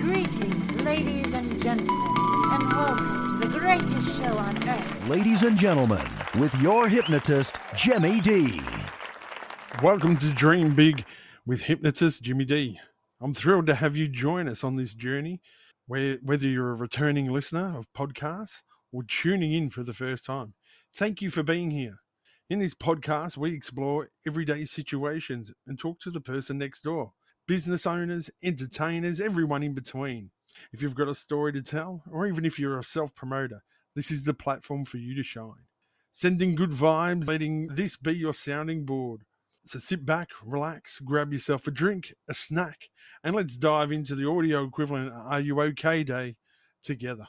Greetings, ladies and gentlemen, and welcome to the greatest show on earth. Ladies and gentlemen, with your hypnotist, Jimmy D. Welcome to Dream Big with hypnotist Jimmy D. I'm thrilled to have you join us on this journey, where whether you're a returning listener of podcasts or tuning in for the first time. Thank you for being here. In this podcast, we explore everyday situations and talk to the person next door business owners, entertainers, everyone in between. If you've got a story to tell, or even if you're a self promoter, this is the platform for you to shine. Sending good vibes, letting this be your sounding board. So sit back, relax, grab yourself a drink, a snack, and let's dive into the audio equivalent Are You OK Day together.